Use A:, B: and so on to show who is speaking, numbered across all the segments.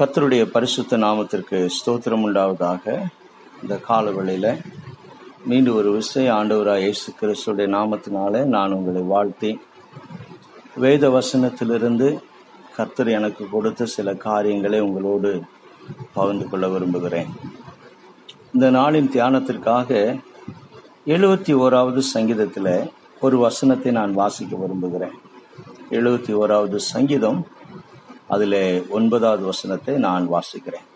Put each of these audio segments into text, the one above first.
A: கத்தருடைய பரிசுத்த நாமத்திற்கு ஸ்தோத்திரம் உண்டாவதாக. இந்த காலவெளியில மீண்டும் ஒரு விசை ஆண்டவராக இயேசு கிறிஸ்துடைய நாமத்தினாலே நான் உங்களை வாழ்த்தி வேத வசனத்திலிருந்து கர்த்தர் எனக்கு கொடுத்த சில காரியங்களை உங்களோடு பகிர்ந்து கொள்ள விரும்புகிறேன். இந்த நாளின் தியானத்திற்காக எழுபத்தி ஓராவது சங்கீதத்தில் ஒரு வசனத்தை நான் வாசிக்க விரும்புகிறேன். எழுபத்தி ஓராவது சங்கீதம் அதில் ஒன்பதாவது வசனத்தை நான் வாசிக்கிறேன்.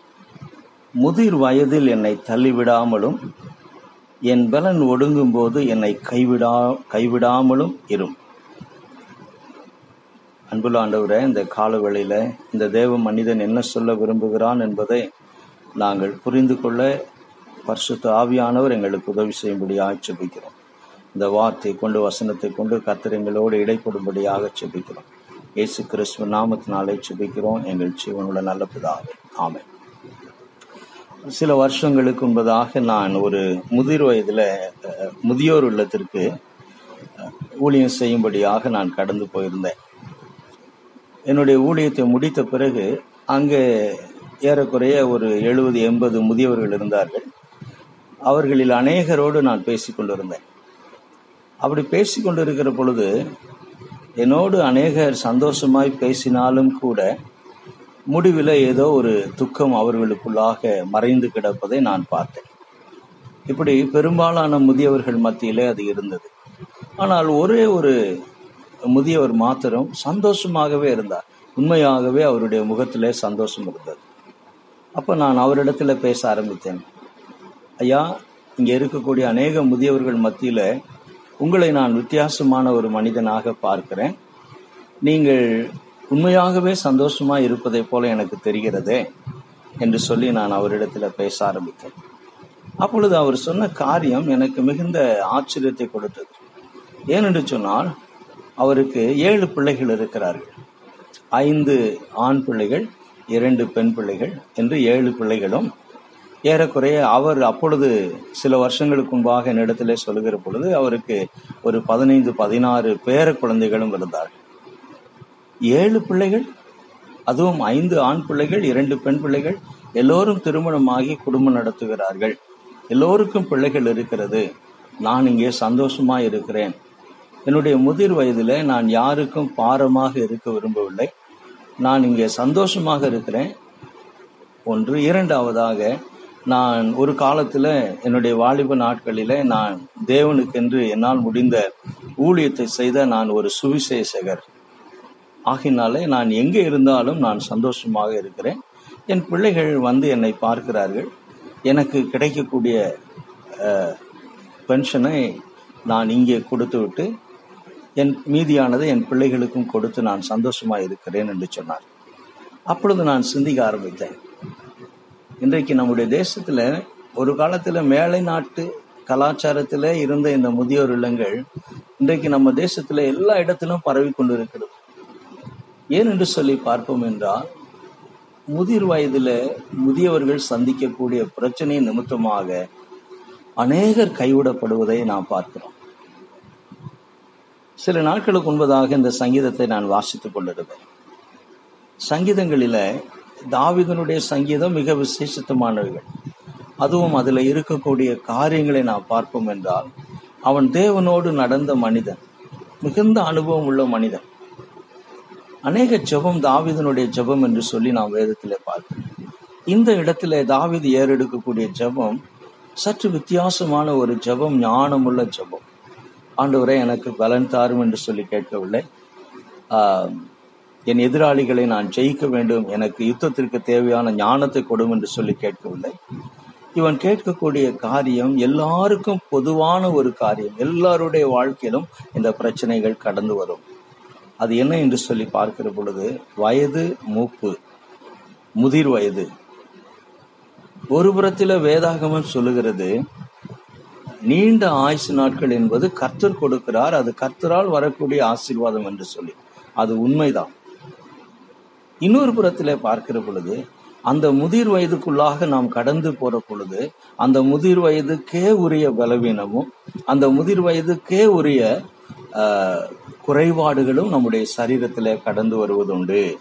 A: முதிர் வயதில் என்னை தள்ளிவிடாமலும் என் பலன் ஒடுங்கும் போது என்னை கைவிடா கைவிடாமலும் இரும். அன்புள்ள ஆண்டவரே இந்த காலவெளியில் இந்த தேவ மனிதன் என்ன சொல்ல விரும்புகிறான் என்பதை நாங்கள் புரிந்து கொள்ள பரிசுத்த ஆவியானவர் எங்களுக்கு உதவி செய்யும்படியாக செபிக்கிறோம் இந்த வார்த்தை கொண்டு வசனத்தை கொண்டு கத்திரங்களோடு இடைப்படும்படியாக செபிக்கிறோம் இயேசு கிறிஸ்துவ நாமத்தினாலே சுபிக்கிறோம் எங்கள் ஜீவனுள்ள நல்ல பிதாவே. ஆமை சில வருஷங்களுக்கு முன்பதாக நான் ஒரு முதிர் வயதில் முதியோர் இல்லத்திற்கு ஊழியம் செய்யும்படியாக நான் கடந்து போயிருந்தேன். என்னுடைய ஊழியத்தை முடித்த பிறகு அங்கே ஏறக்குறைய ஒரு எழுபது எண்பது முதியவர்கள் இருந்தார்கள். அவர்களில் அநேகரோடு நான் பேசிக்கொண்டிருந்தேன். அப்படி பேசிக்கொண்டிருக்கிற பொழுது என்னோடு அநேகர் சந்தோஷமாய் பேசினாலும் கூட முடிவில் ஏதோ ஒரு துக்கம் அவர்களுக்குள்ளாக மறைந்து கிடப்பதை நான் பார்த்தேன். இப்படி பெரும்பாலான முதியவர்கள் மத்தியிலே அது இருந்தது. ஆனால் ஒரே ஒரு முதியவர் மாத்திரம் சந்தோஷமாகவே இருந்தார். உண்மையாகவே அவருடைய முகத்திலே சந்தோஷம் இருந்தது. அப்போ நான் அவரிடத்துல பேச ஆரம்பித்தேன். ஐயா இங்கே இருக்கக்கூடிய அநேக முதியவர்கள் மத்தியில் உங்களை நான் வித்தியாசமான ஒரு மனிதனாக பார்க்கிறேன். நீங்கள் உண்மையாகவே சந்தோஷமா இருப்பதை போல எனக்கு தெரிகிறதே என்று சொல்லி நான் அவரிடத்துல பேச ஆரம்பித்தேன். அப்பொழுது அவர் சொன்ன காரியம் எனக்கு மிகுந்த ஆச்சரியத்தை கொடுத்தது. ஏனென்று சொன்னால் அவருக்கு ஏழு பிள்ளைகள் இருக்கிறார்கள். ஐந்து ஆண் பிள்ளைகள் இரண்டு பெண் பிள்ளைகள் என்று ஏழு பிள்ளைகளும் ஏறக்குறைய அவர் அப்பொழுது சில வருஷங்களுக்கு முன்பாக என்னிடத்திலே சொல்லுகிற பொழுது அவருக்கு ஒரு பதினைந்து பதினாறு பேர குழந்தைகளும் இருந்தார்கள். ஏழு பிள்ளைகள் அதுவும் ஐந்து ஆண் பிள்ளைகள் இரண்டு பெண் பிள்ளைகள் எல்லோரும் திருமணமாகி குடும்பம் நடத்துகிறார்கள். எல்லோருக்கும் பிள்ளைகள் இருக்கிறது. நான் இங்கே சந்தோஷமா இருக்கிறேன். என்னுடைய முதிர் வயதில் நான் யாருக்கும் பாரமாக இருக்க விரும்பவில்லை. நான் இங்கே சந்தோஷமாக இருக்கிறேன். ஒன்று இரண்டாவதாக நான் ஒரு காலத்தில் என்னுடைய வாலிப நாட்களில் நான் தேவனுக்கென்று என்னால் முடிந்த ஊழியத்தை செய்த நான் ஒரு சுவிசேஷகர். ஆகினாலே நான் எங்கே இருந்தாலும் நான் சந்தோஷமாக இருக்கிறேன். என் பிள்ளைகள் வந்து என்னை பார்க்கிறார்கள். எனக்கு கிடைக்கக்கூடிய பென்ஷனை நான் இங்கே கொடுத்துவிட்டு என் மீதியானதை என் பிள்ளைகளுக்கும் கொடுத்து நான் சந்தோஷமாக இருக்கிறேன் என்று சொன்னார். அப்பொழுது நான் சிந்திக்க ஆரம்பித்தேன். இன்றைக்கு நம்முடைய தேசத்துல ஒரு காலத்துல மேலை நாட்டு கலாச்சாரத்துல இருந்த இந்த முதியோர் இல்லங்கள் இன்றைக்கு நம்ம தேசத்துல எல்லா இடத்திலும் பரவி கொண்டிருக்கிறது. ஏன் என்று சொல்லி பார்ப்போம் என்றால் முதிர் வயதுல முதியவர்கள் சந்திக்கக்கூடிய பிரச்சனை நிமித்தமாக அநேகர் கைவிடப்படுவதை நாம் பார்க்கிறோம். சில நாட்களுக்கு முன்பதாக இந்த சங்கீதத்தை நான் வாசித்துக் கொண்டிருந்தேன். சங்கீதங்களில தாவிதனுடைய சங்கீதம் மிக விசேஷத்தமானவைகள். அதுவும் அதில் இருக்கக்கூடிய காரியங்களை நாம் பார்ப்போம் என்றால் அவன் தேவனோடு நடந்த மனிதன் மிகுந்த அனுபவம் உள்ள மனிதன். அநேக ஜெபம் தாவிதனுடைய ஜெபம் என்று சொல்லி நாம் வேதத்திலே பார்க்கிறோம். இந்த இடத்துல தாவிது ஏறெடுக்கக்கூடிய ஜெபம் சற்று வித்தியாசமான ஒரு ஜெபம் ஞானமுள்ள ஜெபம். ஆண்டவரை எனக்கு பலன் தாரும் என்று சொல்லி கேட்கவில்லை. ஆஹ், என் எதிராளிகளை நான் ஜெயிக்க வேண்டும் எனக்கு யுத்தத்திற்கு தேவையான ஞானத்தை கொடும் என்று சொல்லி கேட்கவில்லை. இவன் கேட்கக்கூடிய காரியம் எல்லாருக்கும் பொதுவான ஒரு காரியம். எல்லாருடைய வாழ்க்கையிலும் இந்த பிரச்சனைகள் கடந்து வரும். அது என்ன என்று சொல்லி பார்க்கிற பொழுது வயது மூப்பு முதிர் வயது. ஒரு புறத்தில் வேதாகமம் சொல்லுகிறது நீண்ட ஆயுசு நாட்கள் என்பது கர்த்தர் கொடுக்கிறார். அது கர்த்தரால் வரக்கூடிய ஆசீர்வாதம் என்று சொல்லி. அது உண்மைதான். இன்னொரு புறத்தில் பார்க்கிற பொழுது அந்த முதிர் வயதுக்குள்ளாக நாம் கடந்து போற பொழுது அந்த முதிர் வயதுக்கே உரிய பலவீனமும் அந்த முதிர் வயதுக்கே உரிய குறைபாடுகளும் நம்முடைய சரீரத்தில் கடந்து வருவதுண்டு.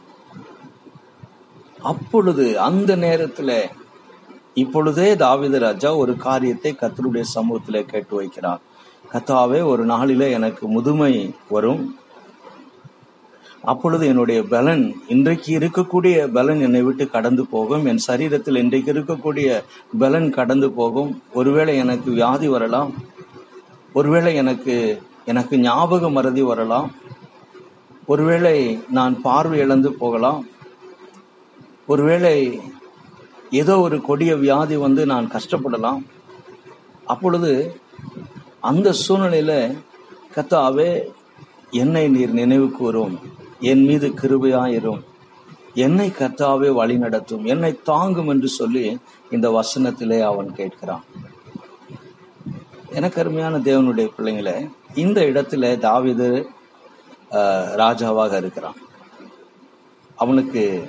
A: அப்பொழுது அந்த நேரத்தில் இப்பொழுதே தாவித ராஜா ஒரு காரியத்தை கத்தருடைய சமூகத்தில் கேட்டு வைக்கிறார். கத்தாவே ஒரு நாளில எனக்கு முதுமை வரும். அப்பொழுது என்னுடைய பலன் இன்றைக்கு இருக்கக்கூடிய பலன் என்னை விட்டு கடந்து போகும். என் சரீரத்தில் இன்றைக்கு இருக்கக்கூடிய பலன் கடந்து போகும். ஒருவேளை எனக்கு வியாதி வரலாம். ஒருவேளை எனக்கு எனக்கு ஞாபக மறதி வரலாம். ஒருவேளை நான் பார்வை இழந்து போகலாம். ஒருவேளை ஏதோ ஒரு கொடிய வியாதி வந்து நான் கஷ்டப்படலாம். அப்பொழுது அந்த சூழ்நிலையில கத்தாவே என்னை நீர் நினைவு கூறும். என் மீது கிருபையாயிரும் என்னை கர்த்தாவே வழி நடத்தும். என்னை தாங்கும் என்று சொல்லி இந்த வசனத்திலே அவன் கேட்கிறான். எனக்கு அருமையான தேவனுடைய பிள்ளைங்களே இந்த இடத்துல தாவிது ராஜாவாக இருக்கிறான். அவனுக்கு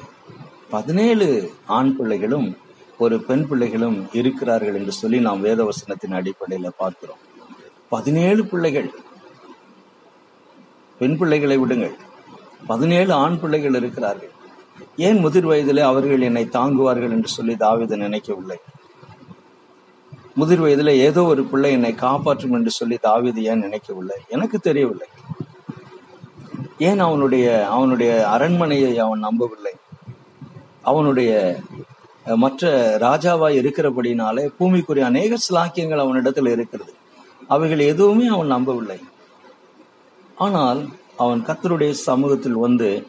A: பதினேழு ஆண் பிள்ளைகளும் ஒரு பெண் பிள்ளைகளும் இருக்கிறார்கள் என்று சொல்லி நாம் வேதவசனத்தின் அடிப்படையில பார்க்கிறோம். பதினேழு பிள்ளைகள். பெண் பிள்ளைகளை விடுங்கள். பதினேழு ஆண் பிள்ளைகள் இருக்கிறார்கள். ஏன் முதிர் வயதிலே அவர்கள் என்னை தாங்குவார்கள் என்று சொல்லி தாவீது நினைக்கவில்லை? முதிர் வயதில் ஏதோ ஒரு பிள்ளை என்னை காப்பாற்றும் என்று சொல்லி தாவீது ஏன் நினைக்கவில்லை? எனக்கு தெரியவில்லை. ஏன் அவனுடைய அவனுடைய அரண்மனையை அவன் நம்பவில்லை? அவனுடைய மற்ற ராஜாவாய் இருக்கிறபடினாலே பூமிக்குரிய அநேக சிலாக்கியங்கள் அவனிடத்தில் இருக்கிறது. அவைகள் எதுவுமே அவன் நம்பவில்லை. ஆனால் அவன் கத்தருடைய சமூகத்தில் வந்து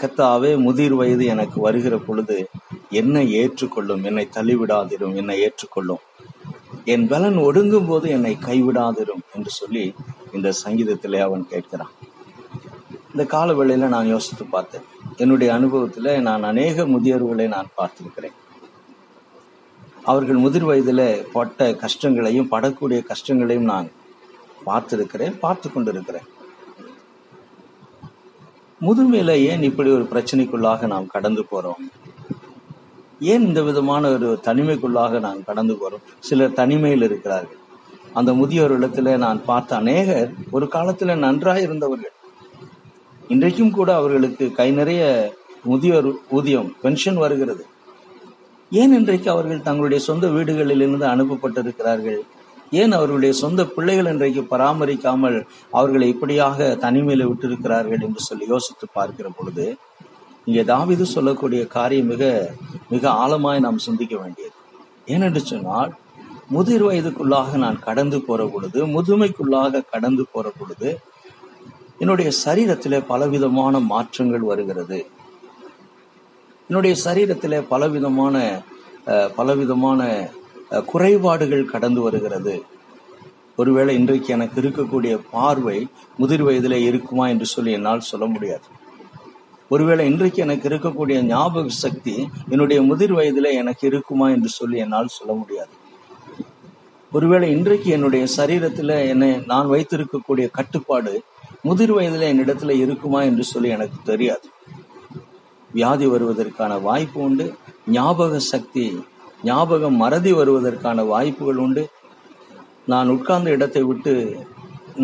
A: கத்தாவே முதிர் வயது எனக்கு வருகிற பொழுது என்னை ஏற்றுக்கொள்ளும் என்னை தள்ளிவிடாதிரும் என்னை ஏற்றுக்கொள்ளும். என் பலன் ஒடுங்கும் போது என்னை கைவிடாதிரும் என்று சொல்லி இந்த சங்கீதத்திலே அவன் கேட்கிறான். இந்த கால வேளையில நான் யோசித்து பார்த்தேன். என்னுடைய அனுபவத்தில் நான் அநேக முதியோர்களை நான் பார்த்திருக்கிறேன். அவர்கள் முதிர் வயதில் பட்ட கஷ்டங்களையும் படக்கூடிய கஷ்டங்களையும் நான் பார்த்திருக்கிறேன் பார்த்து கொண்டிருக்கிறேன். முதுமையில ஏன் இப்படி ஒரு பிரச்சனைக்குள்ளாக நாம் கடந்து போறோம்? ஏன் இந்த விதமான ஒரு தனிமைக்குள்ளாக நாம் கடந்து போறோம்? சிலர் தனிமையில் இருக்கிறார்கள். அந்த முதியோர் இடத்துல நான் பார்த்த அநேகர் ஒரு காலத்துல நன்றாக இருந்தவர்கள். இன்றைக்கும் கூட அவர்களுக்கு கை நிறைய முதியோர் ஊதியம் பென்ஷன் வருகிறது. ஏன் இன்றைக்கு அவர்கள் தங்களுடைய சொந்த வீடுகளில் இருந்து அனுப்பப்பட்டிருக்கிறார்கள்? ஏன் அவர்களுடைய சொந்த பிள்ளைகள் இன்றைக்கு பராமரிக்காமல் அவர்களை இப்படியாக தனிமையில விட்டிருக்கிறார்கள் என்று சொல்லி யோசித்து பார்க்கிற பொழுது இங்கே தாவிது சொல்லக்கூடிய காரியம் மிக மிக ஆழமாய் நாம் சிந்திக்க வேண்டியது. ஏனென்று சொன்னால் முதிர் வயதுக்குள்ளாக நான் கடந்து போற பொழுது முதுமைக்குள்ளாக கடந்து போற பொழுது என்னுடைய சரீரத்திலே பலவிதமான மாற்றங்கள் வருகிறது. என்னுடைய சரீரத்திலே பலவிதமான பலவிதமான குறைபாடுகள் கடந்து வருகிறது. ஒருவேளை இன்றைக்கு எனக்கு இருக்கக்கூடிய பார்வை முதிர் வயதிலே இருக்குமா என்று சொல்லி என்னால் சொல்ல முடியாது. ஒருவேளை இன்றைக்கு எனக்கு இருக்கக்கூடிய ஞாபக சக்தி என்னுடைய முதிர் வயதிலே எனக்கு இருக்குமா என்று சொல்லி என்னால் சொல்ல முடியாது. ஒருவேளை இன்றைக்கு என்னுடைய சரீரத்தில் என்னை நான் வைத்திருக்கக்கூடிய கட்டுப்பாடு முதிர் வயதில் என்னிடத்துல இருக்குமா என்று சொல்லி எனக்கு தெரியாது. வியாதி வருவதற்கான வாய்ப்பு உண்டு. ஞாபக சக்தி ஞாபகம் மறதி வருவதற்கான வாய்ப்புகள் உண்டு. நான் உட்கார்ந்த இடத்தை விட்டு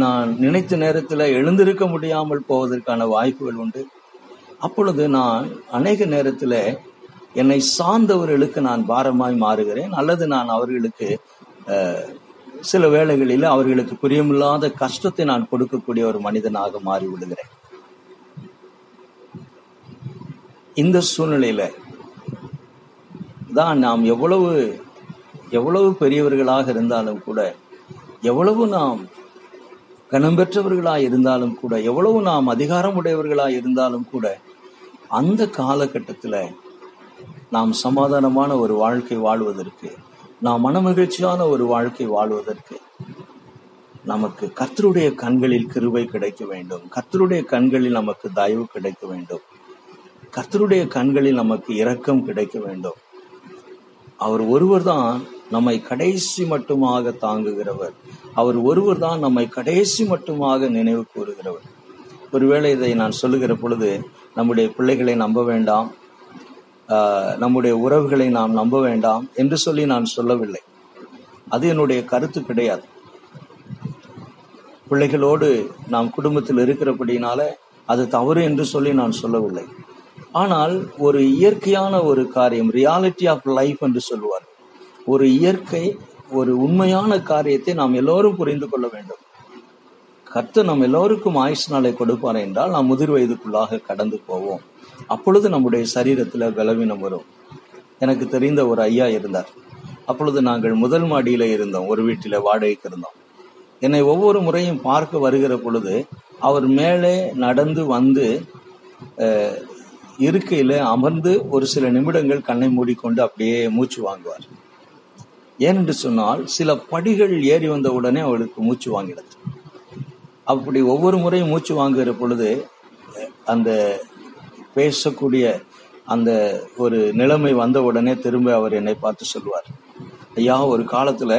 A: நான் நினைத்த நேரத்தில் எழுந்திருக்க முடியாமல் போவதற்கான வாய்ப்புகள் உண்டு. அப்பொழுது நான் அநேக நேரத்தில் என்னை சார்ந்தவர்களுக்கு நான் பாரமாய் மாறுகிறேன். அல்லது நான் அவர்களுக்கு சில வேளைகளில் அவர்களுக்கு புரியமில்லாத கஷ்டத்தை நான் கொடுக்கக்கூடிய ஒரு மனிதனாக மாறி விடுகிறேன் இந்த சூழ்நிலையில தான் நாம் எவ்வளவு எவ்வளவு பெரியவர்களாக இருந்தாலும் கூட எவ்வளவு நாம் கனம் பெற்றவர்களாக இருந்தாலும் கூட எவ்வளவு நாம் அதிகாரம் உடையவர்களாக இருந்தாலும் கூட அந்த காலகட்டத்துல நாம் சமாதானமான ஒரு வாழ்க்கை வாழ்வதற்கு நாம் மனமகிழ்ச்சியான ஒரு வாழ்க்கை வாழ்வதற்கு நமக்கு கர்த்தருடைய கண்களில் கிருவை கிடைக்க வேண்டும். கர்த்தருடைய கண்களில் நமக்கு தயவு கிடைக்க வேண்டும். கர்த்தருடைய கண்களில் நமக்கு இரக்கம் கிடைக்க வேண்டும். அவர் ஒருவர் தான் நம்மை கடைசி மட்டுமாக தாங்குகிறவர். அவர் ஒருவர் தான் நம்மை கடைசி மட்டுமாக நினைவு கூறுகிறவர். ஒருவேளை இதை நான் சொல்லுகிற பொழுது நம்முடைய பிள்ளைகளை நம்ப வேண்டாம். நம்முடைய உறவுகளை நாம் நம்ப வேண்டாம் என்று சொல்லி நான் சொல்லவில்லை. அது என்னுடைய கருத்து கிடையாது. பிள்ளைகளோடு நாம் குடும்பத்தில் இருக்கிறபடினால அது தவறு என்று சொல்லி நான் சொல்லவில்லை. ஆனால் ஒரு இயற்கையான ஒரு காரியம் ரியாலிட்டி ஆஃப் லைஃப் என்று சொல்லுவார். ஒரு இயற்கை ஒரு உண்மையான காரியத்தை நாம் எல்லோரும் புரிந்து கொள்ள வேண்டும். கர்த்தர் நம் எல்லோருக்கும் ஆயுஷ் நாளை கொடுப்பார் என்றால் நாம் முதிர் வயதுக்குள்ளாக கடந்து போவோம். அப்பொழுது நம்முடைய சரீரத்தில் பலவீனம் வரும். எனக்கு தெரிந்த ஒரு ஐயா இருந்தார். அப்பொழுது நாங்கள் முதல் மாடியில் இருந்தோம். ஒரு வீட்டில் வாடகைக்கு இருந்தோம். என்னை ஒவ்வொரு முறையும் பார்க்க வருகிற பொழுது அவர் மேலே நடந்து வந்து இருக்கையில அமர்ந்து ஒரு சில நிமிடங்கள் கண்ணை மூடிக்கொண்டு அப்படியே மூச்சு வாங்குவார். ஏனென்று சொன்னால் சில படிகள் ஏறி வந்த உடனே அவளுக்கு மூச்சு வாங்கினது. அப்படி ஒவ்வொரு முறையும் மூச்சு வாங்குகிற பொழுது அந்த பேசக்கூடிய அந்த ஒரு நிலைமை வந்த உடனே திரும்ப அவர் என்னை பார்த்து சொல்லுவார். ஐயா ஒரு காலத்துல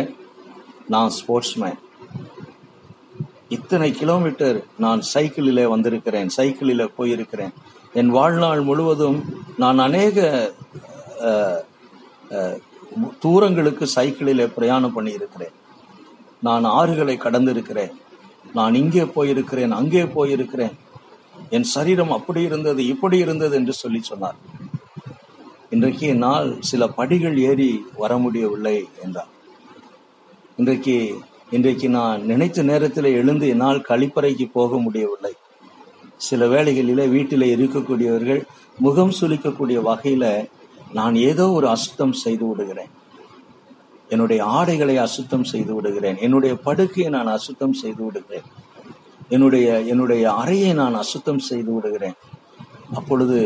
A: நான் ஸ்போர்ட்ஸ்மேன் இத்தனை கிலோமீட்டர் நான் சைக்கிளில் வந்திருக்கிறேன் சைக்கிளில் போயிருக்கிறேன். என் வாழ்நாள் முழுவதும் நான் அநேக தூரங்களுக்கு சைக்கிளிலே பிரயாணம் பண்ணியிருக்கிறேன். நான் ஆறுகளை கடந்திருக்கிறேன். நான் இங்கே போயிருக்கிறேன் அங்கே போயிருக்கிறேன். என் சரீரம் அப்படி இருந்தது இப்படி இருந்தது என்று சொல்லி சொன்னார். இன்றைக்கு என்னால் சில படிகள் ஏறி வர முடியவில்லை என்றார். இன்றைக்கு இன்றைக்கு நான் நினைத்த நேரத்தில் எழுந்து என்னால் கழிப்பறைக்கு போக முடியவில்லை. சில வேளைகளிலே வீட்டிலே இருக்கக்கூடியவர்கள் முகம் சுளிக்கக்கூடிய வகையில நான் ஏதோ ஒரு அசுத்தம் செய்து விடுகிறேன். என்னுடைய ஆடைகளை அசுத்தம் செய்து விடுகிறேன். என்னுடைய படுக்கையை நான் அசுத்தம் செய்து விடுகிறேன். என்னுடைய என்னுடைய அறையை நான் அசுத்தம் செய்து விடுகிறேன். அப்பொழுது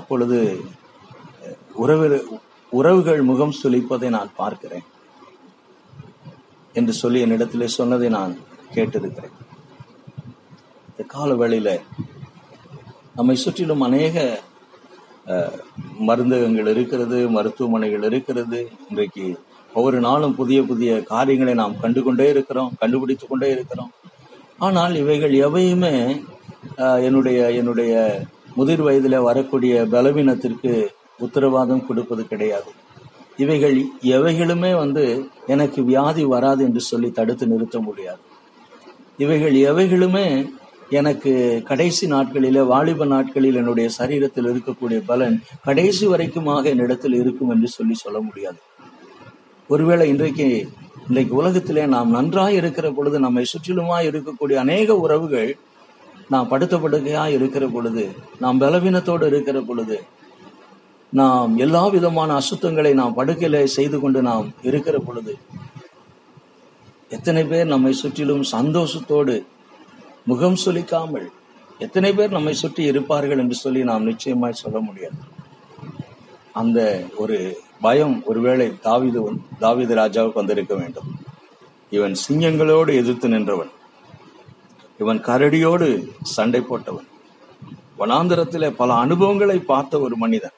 A: அப்பொழுது உறவு உறவுகள் முகம் சுளிப்பதை நான் பார்க்கிறேன். என்று சொல்லி என்னிடத்திலே சொன்னதை நான் கேட்டிருக்கிறேன். இந்த கால வேளையில நம்மை சுற்றிலும் அநேக மருந்தகங்கள் இருக்கிறது மருத்துவமனைகள் இருக்கிறது. இன்றைக்கு ஒவ்வொரு நாளும் புதிய புதிய காரியங்களை நாம் கண்டுகொண்டே இருக்கிறோம் கண்டுபிடித்து கொண்டே இருக்கிறோம். ஆனால் இவைகள் எவையுமே என்னுடைய என்னுடைய முதிர் வயதில் வரக்கூடிய பலவீனத்திற்கு உத்தரவாதம் கொடுப்பது கிடையாது. இவைகள் எவைகளுமே வந்து எனக்கு வியாதி வராது என்று சொல்லி தடுத்து நிறுத்த முடியாது. இவைகள் எவைகளுமே எனக்கு கடைசி நாட்களிலே வாலிப நாட்களில் என்னுடைய சரீரத்தில் இருக்கக்கூடிய பலன் கடைசி வரைக்குமாக என்னிடத்தில் இருக்கும் என்று சொல்லி சொல்ல முடியாது. ஒருவேளை இன்றைக்கு இன்றைக்கு உலகத்திலே நாம் நன்றாய் இருக்கிற பொழுது நம்மை சுற்றிலுமாய் இருக்கக்கூடிய அநேக உறவுகள் நாம் படுத்த படுக்கையாய் இருக்கிற பொழுது நாம் பலவீனத்தோடு இருக்கிற பொழுது நாம் எல்லா விதமான அசுத்தங்களை நாம் படுக்கையில செய்து கொண்டு நாம் இருக்கிற பொழுது எத்தனை பேர் நம்மை சுற்றிலும் சந்தோஷத்தோடு முகம் சுளிக்காமல் எத்தனை பேர் நம்மை சுற்றி இருப்பார்கள் என்று சொல்லி நாம் நிச்சயமாய் சொல்ல முடியாது. அந்த ஒரு பயம் ஒருவேளை தாவிது தாவிது ராஜாவுக்கு வந்திருக்க வேண்டும். இவன் சிங்கங்களோடு எதிர்த்து நின்றவன். இவன் கரடியோடு சண்டை போட்டவன். வனாந்தரத்திலே பல அனுபவங்களை பார்த்த ஒரு மனிதன்.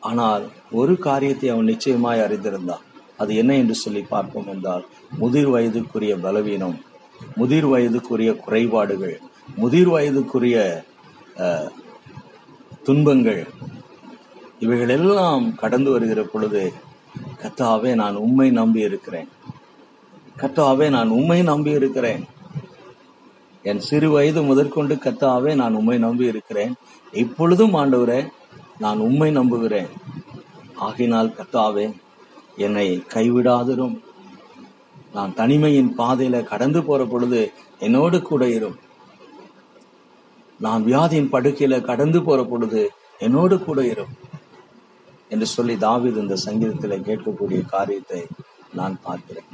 A: ஆனால் ஒரு காரியத்தை அவன் நிச்சயமாய் அறிந்திருந்தான். அது என்ன என்று சொல்லி பார்ப்போம் என்றால் முதிர் வயதுக்குரிய பலவீனம். முதிர் வயதுக்குரிய குறைபாடுகள் முதிர் வயதுக்குரிய அஹ், துன்பங்கள் இவைகள் எல்லாம் கடந்து வருகிற பொழுது கத்தாவே நான் உண்மை நம்பி இருக்கிறேன். கத்தாவே நான் உண்மை நம்பி இருக்கிறேன். என் சிறு வயது முதற்கொண்டு கத்தாவே நான் உண்மை நம்பி இருக்கிறேன். இப்பொழுதும் ஆண்டவரே நான் உண்மை நம்புகிறேன். ஆகினால் கத்தாவே என்னை கைவிடாதிரும். நான் தனிமையின் பாதையில கடந்து போற பொழுது என்னோடு கூட இரும். நான் வியாதியின் படுக்கையில கடந்து போற பொழுது என்னோடு கூட இரும். என்று சொல்லி தாவீது இந்த சங்கீதத்தில் கேட்கக்கூடிய காரியத்தை நான் பார்க்கிறேன்.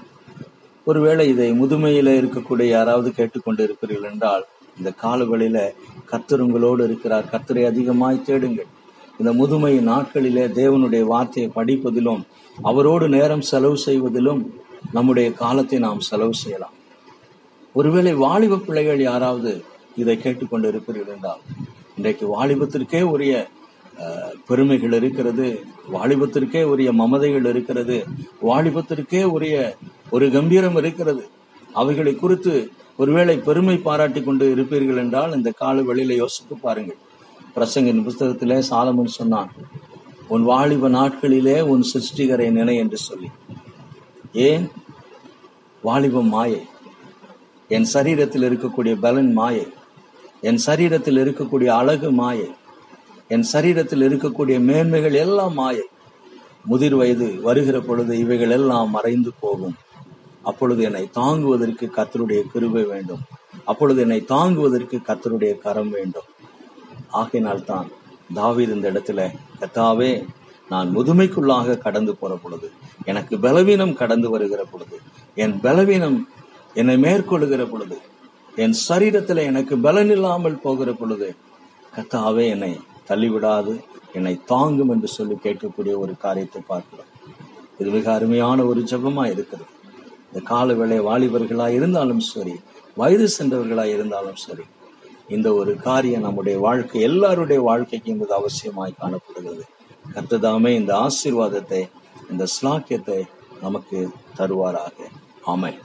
A: ஒருவேளை இதை முதுமையில இருக்கக்கூடிய யாராவது கேட்டுக்கொண்டு இருப்பீர்கள் என்றால் இந்த காலவெளியில கத்தருங்களோடு உங்களோடு இருக்கிறார். கத்தரை அதிகமாய் தேடுங்கள். இந்த முதுமை நாட்களிலே தேவனுடைய வார்த்தையை படிப்பதிலும் அவரோடு நேரம் செலவு செய்வதிலும் நம்முடைய காலத்தை நாம் செலவு செய்யலாம். ஒருவேளை வாலிப பிள்ளைகள் யாராவது இதை கேட்டுக்கொண்டு இருப்பீர்கள் என்றால் இன்றைக்கு வாலிபத்திற்கே உரிய அஹ், பெருமைகள் இருக்கிறது வாலிபத்திற்கே உரிய மமதைகள் இருக்கிறது வாலிபத்திற்கே உரிய ஒரு கம்பீரம் இருக்கிறது. அவைகளை குறித்து ஒருவேளை பெருமை பாராட்டி கொண்டு இருப்பீர்கள் என்றால் இந்த கால வெளியில யோசித்து பாருங்கள். பிரசங்கின் புஸ்தகத்திலே சாலமன் சொன்னான் உன் வாலிப நாட்களிலே உன் சிருஷ்டிகரை நினை என்று சொல்லி. ஏன்? வாலிபம் மாயை. என் சரீரத்தில் இருக்கக்கூடிய பலன் மாயை. என் சரீரத்தில் இருக்கக்கூடிய அழகு மாயை. என் சரீரத்தில் இருக்கக்கூடிய மேன்மைகள் எல்லாம் மாயை. முதிர் வயது வருகிற பொழுது இவைகள் எல்லாம் மறைந்து போகும். அப்பொழுது என்னை தாங்குவதற்கு கத்தருடைய கிருபை வேண்டும். அப்பொழுது என்னை தாங்குவதற்கு கத்தருடைய கரம் வேண்டும். ஆகையினால் தான் தாவீது இந்த இடத்துல கத்தாவே நான் முதுமைக்குள்ளாக கடந்து போற பொழுது எனக்கு பலவீனம் கடந்து வருகிற பொழுது என் பலவீனம் என்னை மேற்கொள்ளுகிற பொழுது என் சரீரத்துல எனக்கு பலன் இல்லாமல் போகிற பொழுது கத்தாவே என்னை தள்ளிவிடாது என்னை தாங்கும் என்று சொல்லி கேட்கக்கூடிய ஒரு காரியத்தை பார்க்கிறோம். இது மிக அருமையான ஒரு ஜெபமா இருக்கிறது. இந்த கால வேலை வாலிபர்களா இருந்தாலும் சரி வயது சென்றவர்களா இருந்தாலும் சரி இந்த ஒரு காரியம் நம்முடைய வாழ்க்கை எல்லாருடைய வாழ்க்கைக்கு என்பது அவசியமாய் காணப்படுகிறது. கத்ததாமே இந்த ஆசீர்வாதத்தை இந்த ஸ்லாக்கியத்தை நமக்கு தருவாராக. ஆமை